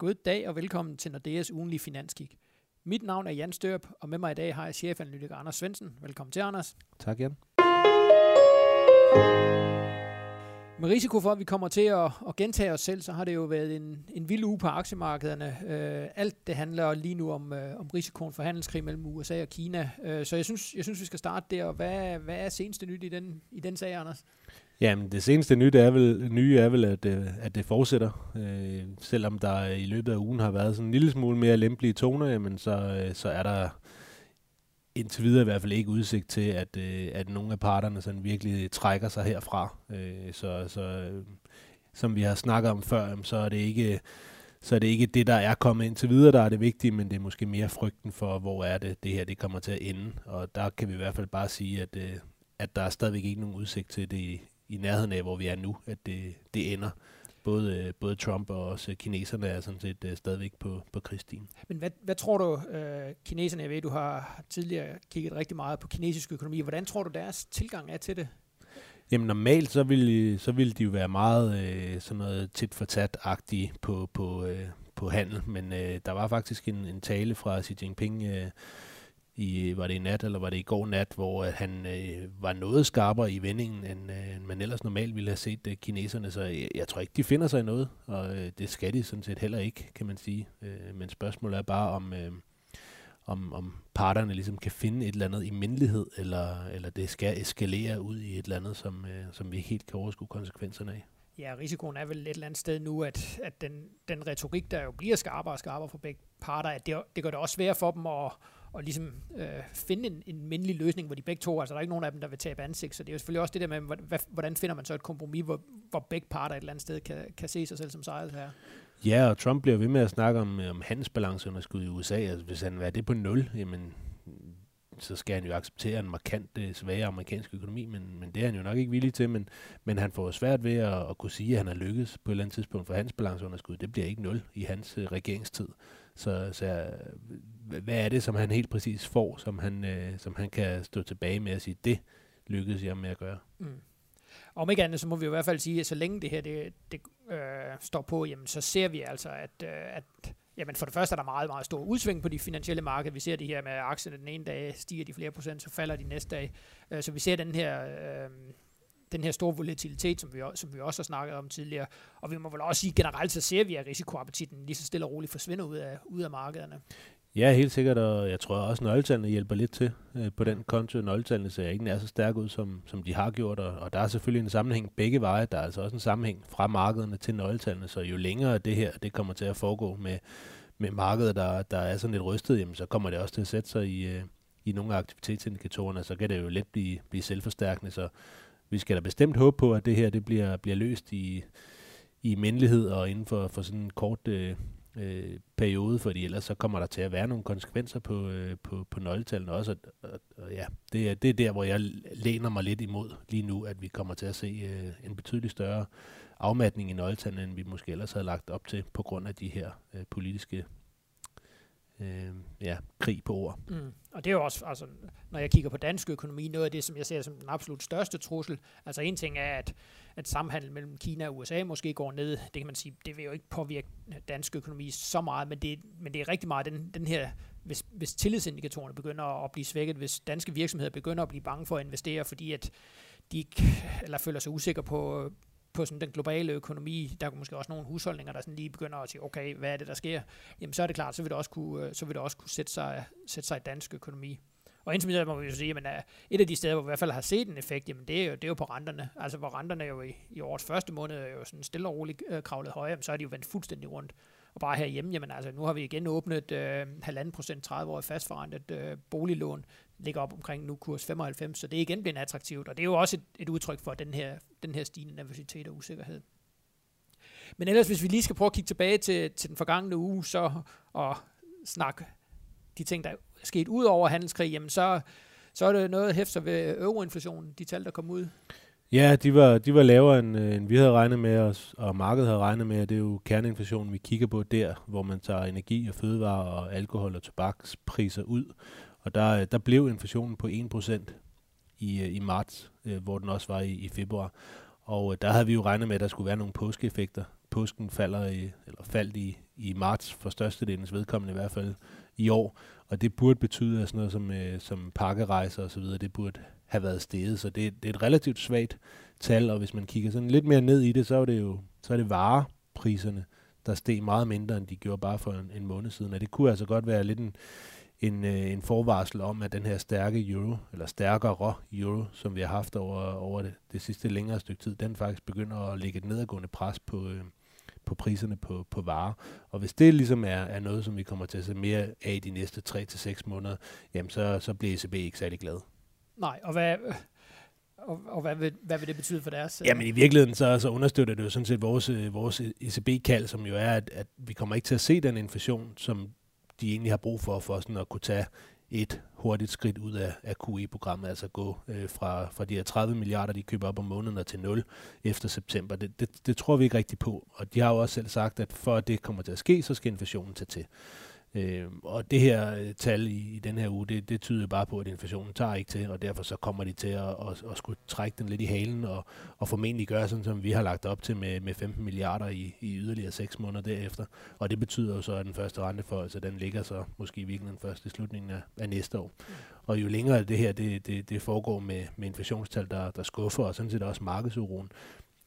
God dag og velkommen til Nordeas ugenlige finanskik. Mit navn er Jan Størp, og med mig i dag har jeg chefanalytiker Anders Svensen. Velkommen til, Anders. Tak, Jan. Med risiko for, at vi kommer til at, at gentage os selv, så har det jo været en, en vild uge på aktiemarkederne. Øh, alt det handler lige nu om, øh, om risikoen for handelskrig mellem USA og Kina. Øh, så jeg synes, jeg synes, vi skal starte der. Hvad, hvad er seneste nyt i den, i den sag, Anders? Jamen, det seneste nyt er vel, nye er vel, at, øh, at det fortsætter. Øh, selvom der i løbet af ugen har været sådan en lille smule mere lempelige toner, jamen så, øh, så er der indtil videre i hvert fald ikke udsigt til, at, øh, at nogle af parterne sådan virkelig trækker sig herfra. Øh, så så som vi har snakket om før, så er det ikke så er det ikke det, der er kommet indtil videre, der er det vigtige, men det er måske mere frygten for, hvor er det, det her det kommer til at ende. Og der kan vi i hvert fald bare sige, at, at der er stadigvæk ikke nogen udsigt til det i, nærheden af, hvor vi er nu, at det, det ender. Både, øh, både Trump og også kineserne er sådan set uh, stadigvæk på, på krigsstien. Men hvad, hvad tror du, uh, kineserne, jeg ved, du har tidligere kigget rigtig meget på kinesisk økonomi, hvordan tror du deres tilgang er til det? Jamen normalt, så ville, så ville de jo være meget øh, sådan noget tit for tat-agtige på, på, øh, på handel, men øh, der var faktisk en, en tale fra Xi Jinping øh, i, var det i nat, eller var det i går nat, hvor at han øh, var noget skarpere i vendingen, end, øh, end man ellers normalt ville have set øh, kineserne. Så jeg, jeg tror ikke, de finder sig i noget, og øh, det skal de sådan set heller ikke, kan man sige. Øh, men spørgsmålet er bare, om, øh, om, om parterne ligesom kan finde et eller andet i mindelighed, eller, eller det skal eskalere ud i et eller andet, som, øh, som vi ikke helt kan overskue konsekvenserne af. Ja, risikoen er vel et eller andet sted nu, at, at den, den retorik, der jo bliver skarpere og skarpere for begge parter, at det, det gør det også svært for dem at og ligesom øh, finde en, en mindelig løsning, hvor de begge to, altså der er ikke nogen af dem, der vil tabe ansigt, så det er jo selvfølgelig også det der med, hvordan finder man så et kompromis, hvor, hvor begge parter et eller andet sted kan, kan se sig selv som sejret her. Ja, og Trump bliver ved med at snakke om, øh, om handelsbalanceunderskud i USA. Altså, hvis han er det på nul, jamen, så skal han jo acceptere en markant øh, svagere amerikansk økonomi, men, men det er han jo nok ikke villig til. Men, men han får svært ved at, at kunne sige, at han har lykkes på et eller andet tidspunkt for hans balanceunderskud. Det bliver ikke nul i hans uh, regeringstid. Så, så hvad er det, som han helt præcis får, som han, øh, som han kan stå tilbage med at sige, det lykkedes jeg med at gøre. Mm. Om ikke andet, så må vi i hvert fald sige, at så længe det her det, det øh, står på, jamen, så ser vi altså, at, øh, at jamen, for det første er der meget, meget stor udsving på de finansielle markeder. Vi ser det her med aktierne den ene dag stiger de flere procent, så falder de næste dag. Øh, så vi ser den her... Øh, den her store volatilitet, som vi, som vi også har snakket om tidligere. Og vi må vel også sige, generelt så ser vi, at risikoappetitten lige så stille og roligt forsvinder ud af, ud af markederne. Ja, helt sikkert, og jeg tror også, at nøgletallene hjælper lidt til øh, på den konto. Nøgletallene ser ikke nær så stærke ud, som, som de har gjort, og, og der er selvfølgelig en sammenhæng begge veje. Der er altså også en sammenhæng fra markederne til nøgletallene, så jo længere det her det kommer til at foregå med, med markedet, der, der er sådan lidt rystet, jamen, så kommer det også til at sætte sig i, øh, i nogle af aktivitetsindikatorerne, så kan det jo let blive, blive selvforstærkende, så vi skal da bestemt håbe på, at det her det bliver, bliver løst i, i mindelighed og inden for, for sådan en kort øh, øh, periode, fordi ellers så kommer der til at være nogle konsekvenser på, øh, på, på nøgletallene også. Og, og, og ja, det er, det er der, hvor jeg læner mig lidt imod lige nu, at vi kommer til at se øh, en betydelig større afmatning i nøgletallene, end vi måske ellers havde lagt op til, på grund af de her øh, politiske øh, ja, krig på ord. Mm. Og det er jo også, altså, når jeg kigger på dansk økonomi, noget af det, som jeg ser som den absolut største trussel. Altså en ting er, at, at samhandel mellem Kina og USA måske går ned. Det kan man sige, det vil jo ikke påvirke dansk økonomi så meget, men det, men det er rigtig meget den, den her, hvis, hvis tillidsindikatorerne begynder at blive svækket, hvis danske virksomheder begynder at blive bange for at investere, fordi at de ikke, eller føler sig usikre på, på sådan den globale økonomi, der er måske også nogle husholdninger, der sådan lige begynder at sige, okay, hvad er det, der sker? Jamen, så er det klart, så vil det også kunne, øh, så vil det også kunne sætte, sig, sætte sig i dansk økonomi. Og indtil videre må vi jo sige, at øh, et af de steder, hvor vi i hvert fald har set en effekt, jamen det er jo, det er jo på renterne. Altså hvor renterne jo i, i årets første måned er jo sådan stille og roligt øh, kravlet højere, så er de jo vendt fuldstændig rundt. Og bare herhjemme, jamen altså, nu har vi igen åbnet øh, 1,5 procent 30 år fastforrentet øh, boliglån, ligger op omkring nu kurs 95, så det er igen blevet attraktivt, og det er jo også et, et udtryk for den her, den her stigende nervøsitet og usikkerhed. Men ellers, hvis vi lige skal prøve at kigge tilbage til, til den forgangne uge, så og snakke de ting, der er sket ud over handelskrig, jamen så, så er det noget hæfter ved euroinflationen, de tal, der kom ud. Ja, de var, de var lavere, end, øh, end vi havde regnet med os, og markedet havde regnet med, det er jo kerneinflationen, vi kigger på der, hvor man tager energi og fødevarer og alkohol og tobakspriser ud. Og der, øh, der blev inflationen på 1% i, øh, i marts, hvor den også var i, i februar. Og der havde vi jo regnet med, at der skulle være nogle påskeeffekter påsken falder i, eller faldt i, i marts for størstedelens vedkommende i hvert fald i år, og det burde betyde, at sådan noget som, øh, som pakkerejser osv., det burde have været steget, så det, det er et relativt svagt tal, og hvis man kigger sådan lidt mere ned i det, så er det jo så er det varepriserne, der steg meget mindre, end de gjorde bare for en, en måned siden, og det kunne altså godt være lidt en, en, øh, en forvarsel om, at den her stærke euro, eller stærkere euro, som vi har haft over, over det, det sidste længere stykke tid, den faktisk begynder at lægge et nedadgående pres på, øh, på priserne på, på varer. Og hvis det ligesom er, er noget, som vi kommer til at se mere af de næste 3-6 måneder, jamen så, så bliver ECB ikke særlig glad. Nej, og hvad, og, og hvad, vil, hvad vil det betyde for deres? Øh? Jamen i virkeligheden så, så understøtter det jo sådan set vores, øh, vores ECB-kald, som jo er, at, at vi kommer ikke til at se den inflation, som de egentlig har brug for, for sådan at kunne tage et hurtigt skridt ud af, af QE-programmet, altså gå øh, fra, fra de her 30 milliarder, de køber op om måneden, til 0 efter september. Det, det, det tror vi ikke rigtigt på, og de har jo også selv sagt, at for at det kommer til at ske, så skal inflationen tage til. Øh, og det her øh, tal i, i den her uge, det, det tyder bare på, at inflationen tager ikke til, og derfor så kommer de til at, at, at skulle trække den lidt i halen, og, og formentlig gøre sådan, som vi har lagt op til med, med 15 milliarder i, i yderligere 6 måneder derefter. Og det betyder jo så, at den første renteforhold, den ligger så måske i virkeligheden først i slutningen af, af næste år. Og jo længere det her det, det, det foregår med, med inflationstal, der, der skuffer, og sådan set også markedsuroen,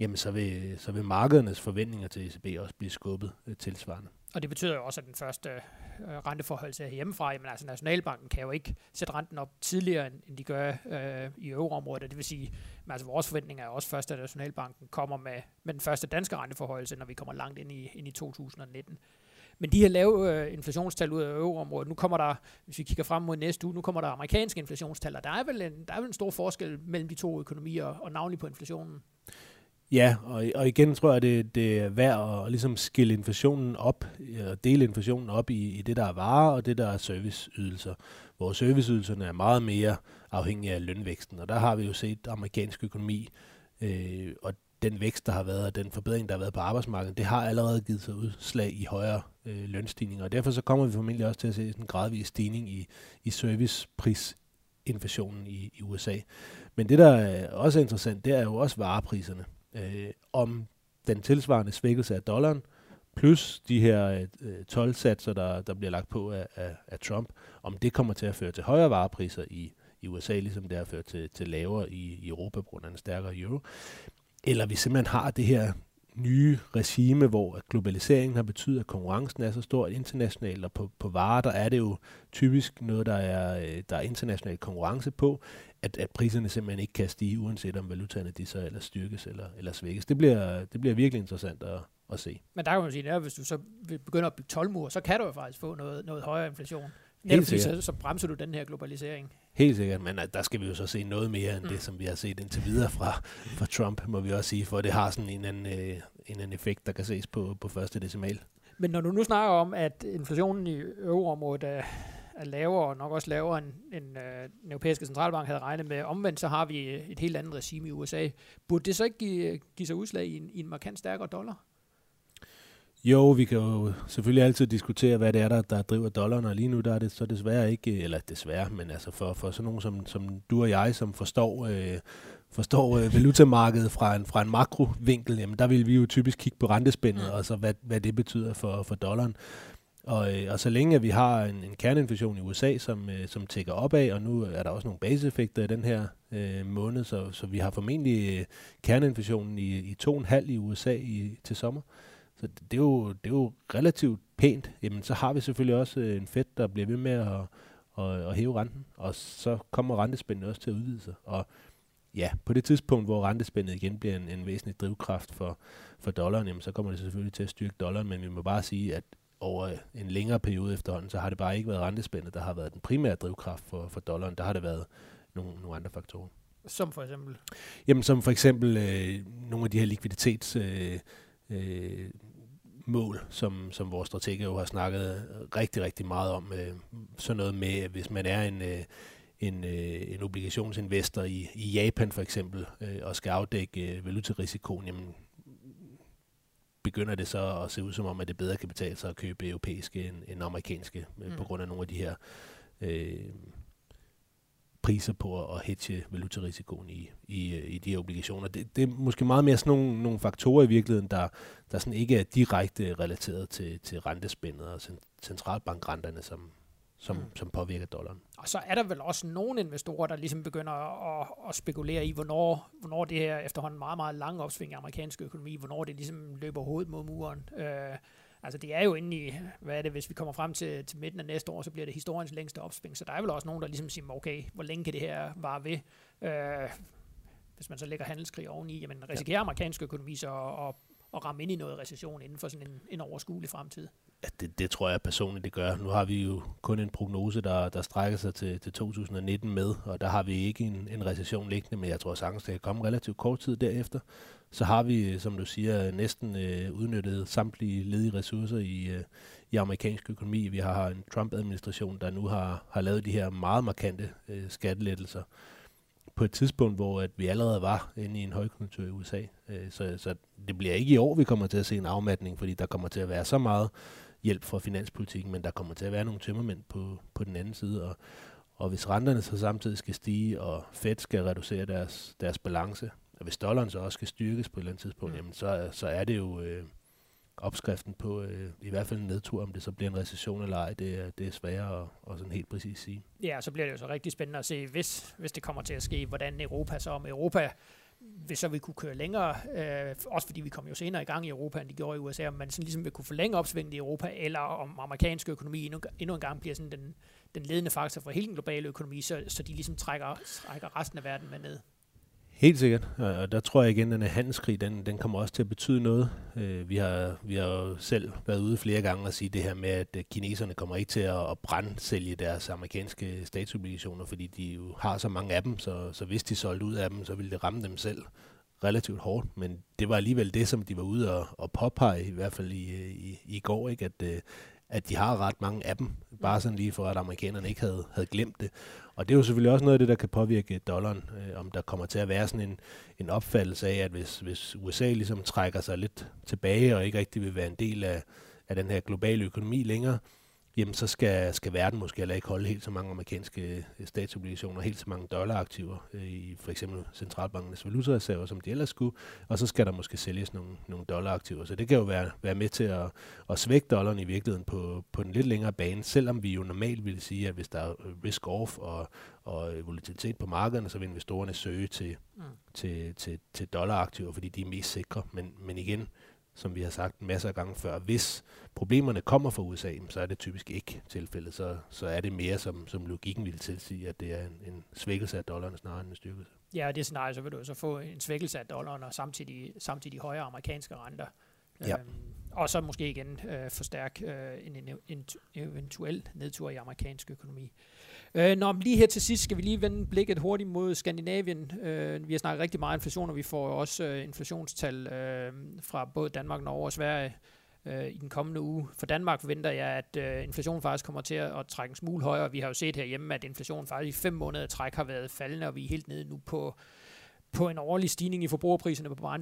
jamen så vil, så vil markedernes forventninger til ECB også blive skubbet øh, tilsvarende. Og det betyder jo også, at den første øh, renteforhold til hjemmefra, jamen altså Nationalbanken kan jo ikke sætte renten op tidligere, end de gør øh, i euroområdet. Det vil sige, at altså vores forventninger er også først, at Nationalbanken kommer med, med den første danske renteforhold, når vi kommer langt ind i, ind i 2019. Men de her lave øh, inflationstal ud af euroområdet, nu kommer der, hvis vi kigger frem mod næste uge, nu kommer der amerikanske inflationstal, og der er vel en, der er vel en stor forskel mellem de to økonomier, og navnlig på inflationen. Ja, og, og igen tror jeg, det, det er værd at ligesom skille inflationen op, og dele inflationen op i, i det, der er varer, og det, der er serviceydelser. Hvor serviceydelserne er meget mere afhængige af lønvæksten, og der har vi jo set amerikansk økonomi, øh, og den vækst, der har været, og den forbedring, der har været på arbejdsmarkedet, det har allerede givet sig udslag i højere øh, lønstigninger, og derfor så kommer vi formentlig også til at se en gradvis stigning i, i servicepris inflationen i, i USA. Men det, der er også interessant, det er jo også varepriserne øh, om den tilsvarende svækkelse af dollaren, plus de her øh, tolvsatser, der, der bliver lagt på af, af, af Trump, om det kommer til at føre til højere varepriser i, i USA, ligesom det har ført til, til lavere i, i Europa på grund af en stærkere euro. Eller vi simpelthen har det her nye regime, hvor globaliseringen har betydet, at konkurrencen er så stor internationalt, og på, på varer, der er det jo typisk noget, der er, øh, der er international konkurrence på, at, at priserne simpelthen ikke kan stige, uanset om valutaerne de så eller styrkes eller, eller svækkes. Det bliver, det bliver virkelig interessant at, at se. Men der kan man sige, at hvis du så begynder at bygge tolvmur, så kan du jo faktisk få noget, noget højere inflation. Helt sikkert. Så, så bremser du den her globalisering. Helt sikkert, men der skal vi jo så se noget mere end mm. det, som vi har set indtil videre fra, fra Trump, må vi også sige, for det har sådan en anden, øh, en anden effekt, der kan ses på, på første decimal. Men når du nu snakker om, at inflationen i euroområdet er, er lavere, og nok også lavere, end, end øh, den europæiske centralbank havde regnet med, omvendt så har vi et helt andet regime i USA. Burde det så ikke give, give sig udslag i en, i en markant stærkere dollar? Jo, vi kan jo selvfølgelig altid diskutere, hvad det er, der, der driver dollaren, og lige nu der er det så desværre ikke, eller desværre, men altså for, for sådan nogen som, som du og jeg, som forstår, øh, forstår øh, valutamarkedet fra en, fra en makrovinkel, jamen der vil vi jo typisk kigge på rentespændet, mm. og så hvad, hvad det betyder for, for dollaren. Og, øh, og så længe at vi har en, en kerneinflation i USA, som, øh, som tækker opad, og nu er der også nogle baseeffekter i den her øh, måned, så, så vi har formentlig øh, kerneinflationen i, i 2,5 i USA i, til sommer. Så det er, jo, det er jo relativt pænt. Jamen, så har vi selvfølgelig også øh, en Fed, der bliver ved med at, at, at hæve renten, og så kommer rentespændet også til at udvide sig. Og ja, på det tidspunkt, hvor rentespændet igen bliver en, en væsentlig drivkraft for, for dollaren, jamen, så kommer det selvfølgelig til at styrke dollaren, men vi må bare sige, at over en længere periode efterhånden, så har det bare ikke været rentespændet, der har været den primære drivkraft for, for dollaren. Der har det været nogle, nogle andre faktorer. Som for eksempel? Jamen som for eksempel øh, nogle af de her likviditets... Øh, øh, mål, som, som vores strateger jo har snakket rigtig, rigtig meget om. Øh, sådan noget med, hvis man er en, øh, en, øh, en obligationsinvestor i, i Japan for eksempel, øh, og skal afdække øh, valutarisikoen, jamen, begynder det så at se ud som om, at det bedre kan betale sig at købe europæiske end, end amerikanske, øh, mm. på grund af nogle af de her øh, priser på at hedge valutarisikoen i, i, i de her obligationer. Det, det er måske meget mere sådan nogle, nogle faktorer i virkeligheden, der, der sådan ikke er direkte relateret til, til rentespændet og centralbankrenterne, som, som, mm. som påvirker dollaren. Og så er der vel også nogle investorer, der ligesom begynder at, at spekulere i, hvornår, hvornår det her efterhånden meget, meget lange opsving i amerikansk økonomi, hvornår det ligesom løber hovedet mod muren. Øh, altså det er jo inde i, hvad er det, hvis vi kommer frem til, til midten af næste år, så bliver det historiens længste opsving. Så der er vel også nogen, der ligesom siger, okay, hvor længe kan det her vare ved? Øh, hvis man så lægger handelskrig oveni, jamen risikerer ja. amerikansk økonomi så at, at ramme ind i noget recession inden for sådan en, en overskuelig fremtid? Ja, det, det tror jeg personligt, det gør. Nu har vi jo kun en prognose, der, der strækker sig til, til 2019 med, og der har vi ikke en, en recession liggende, men jeg tror sagtens, det kan komme relativt kort tid derefter. Så har vi, øh, som du siger, næsten øh, udnyttet samtlige ledige ressourcer i, øh, i amerikansk økonomi. Vi har en Trump-administration, der nu har, har lavet de her meget markante øh, skattelettelser på et tidspunkt, hvor at vi allerede var inde i en højkonjunktur i USA. Øh, så, så det bliver ikke i år, vi kommer til at se en afmatning, fordi der kommer til at være så meget hjælp fra finanspolitikken, men der kommer til at være nogle tømmermænd på, på den anden side, og, og hvis renterne så samtidig skal stige, og Fed skal reducere deres, deres balance, og hvis dollaren så også skal styrkes på et eller andet tidspunkt, mm. jamen så, så er det jo øh, opskriften på øh, i hvert fald en nedtur, om det så bliver en recession eller ej, det er, det er sværere at, at sådan helt præcis sige. Ja, så bliver det jo så rigtig spændende at se, hvis, hvis det kommer til at ske, hvordan Europa så om Europa hvis så vi kunne køre længere, øh, også fordi vi kom jo senere i gang i Europa, end de gjorde i USA, om man sådan ligesom vil kunne forlænge opsvinget i Europa, eller om amerikansk økonomi endnu, endnu en gang bliver sådan den, den ledende faktor for hele den globale økonomi, så, så de ligesom trækker, trækker resten af verden med ned. Helt sikkert, og der tror jeg igen, at den handelskrig, den, den kommer også til at betyde noget. Øh, vi har, vi har jo selv været ude flere gange og sige det her med, at øh, kineserne kommer ikke til at, at brændsælge deres amerikanske statsobligationer, fordi de jo har så mange af dem, så, så hvis de solgte ud af dem, så ville det ramme dem selv relativt hårdt, men det var alligevel det, som de var ude og, og påpege, i hvert fald i, øh, i, i går, ikke? At, at de har ret mange af dem, bare sådan lige for, at amerikanerne ikke havde, havde glemt det. Og det er jo selvfølgelig også noget af det, der kan påvirke dollaren, øh, om der kommer til at være sådan en, en opfattelse af, at hvis, hvis USA ligesom trækker sig lidt tilbage og ikke rigtig vil være en del af, af den her globale økonomi længere, jamen så skal, skal verden måske heller ikke holde helt så mange amerikanske øh, statsobligationer, helt så mange dollaraktiver øh, i for eksempel centralbankernes valutareserver, som de ellers skulle, og så skal der måske sælges nogle, nogle dollaraktiver. Så det kan jo være, være med til at, at svække dollaren i virkeligheden på, på den lidt længere bane, selvom vi jo normalt ville sige, at hvis der er risk-off og, og volatilitet på markederne, så vil investorerne søge til, mm. til, til, til dollaraktiver, fordi de er mest sikre. Men, men igen, som vi har sagt masser af gange før, hvis problemerne kommer fra USA, så er det typisk ikke tilfældet. Så, så er det mere, som, som logikken vil tilsige, at det er en, en svækkelse af dollaren snarere end en styrkelse. Ja, og det scenarie, så vil du så få en svækkelse af dollaren og samtidig, samtidig højere amerikanske renter. Ja. Øhm, og så måske igen øh, forstærke øh, en, en, en eventuel nedtur i amerikansk økonomi. Øh, nå, lige her til sidst skal vi lige vende blikket hurtigt mod Skandinavien. Øh, vi har snakket rigtig meget inflation, og vi får også øh, inflationstal øh, fra både Danmark, Norge og Sverige øh, i den kommende uge. For Danmark forventer jeg, at øh, inflationen faktisk kommer til at, at trække en smule højere. Vi har jo set herhjemme, at inflationen faktisk i fem måneder træk har været faldende, og vi er helt nede nu på på en årlig stigning i forbrugerpriserne på bare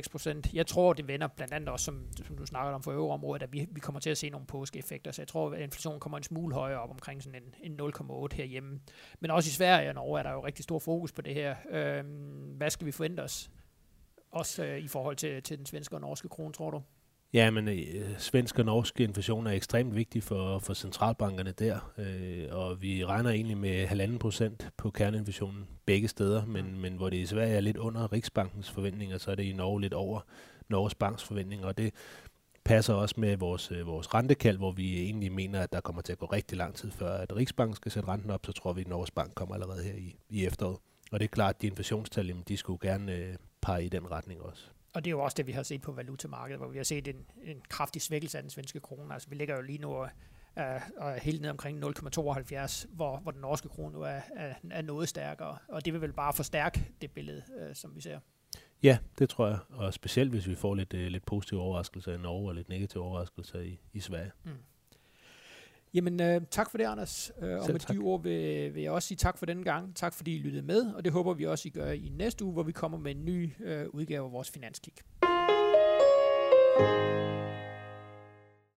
0,6 procent. Jeg tror, det vender blandt andet også, som, som du snakker om for øvreområdet, at vi, vi kommer til at se nogle påskeeffekter. Så jeg tror, at inflationen kommer en smule højere op omkring sådan en, en 0,8 herhjemme. Men også i Sverige og Norge er der jo rigtig stor fokus på det her. Øhm, hvad skal vi forvente os? Også øh, i forhold til, til den svenske og norske krone, tror du? Ja, men øh, svensk og norsk inflation er ekstremt vigtig for, for centralbankerne der, øh, og vi regner egentlig med halvanden procent på kerneinflationen begge steder, men, men hvor det i Sverige er lidt under Riksbankens forventninger, så er det i Norge lidt over Norges Banks forventninger, og det passer også med vores, øh, vores rentekald, hvor vi egentlig mener, at der kommer til at gå rigtig lang tid før, at Riksbanken skal sætte renten op, så tror vi, at Norges Bank kommer allerede her i, i efteråret. Og det er klart, at de inflationstal, de skulle gerne øh, pege i den retning også og det er jo også det, vi har set på valutamarkedet, hvor vi har set en, en kraftig svækkelse af den svenske krone. Altså, vi ligger jo lige nu og er helt ned omkring 0,72, hvor, hvor den norske krone nu er, er, er noget stærkere. Og det vil vel bare forstærke det billede, øh, som vi ser. Ja, det tror jeg. Og specielt hvis vi får lidt, øh, lidt positive overraskelser i Norge og lidt negative overraskelser i, i Sverige. Mm. Jamen, øh, tak for det, Anders. Øh, og med tak. de ord vil, vil jeg også sige tak for denne gang. Tak fordi I lyttede med, og det håber vi også, I gør i næste uge, hvor vi kommer med en ny øh, udgave af vores Finanskig. thank you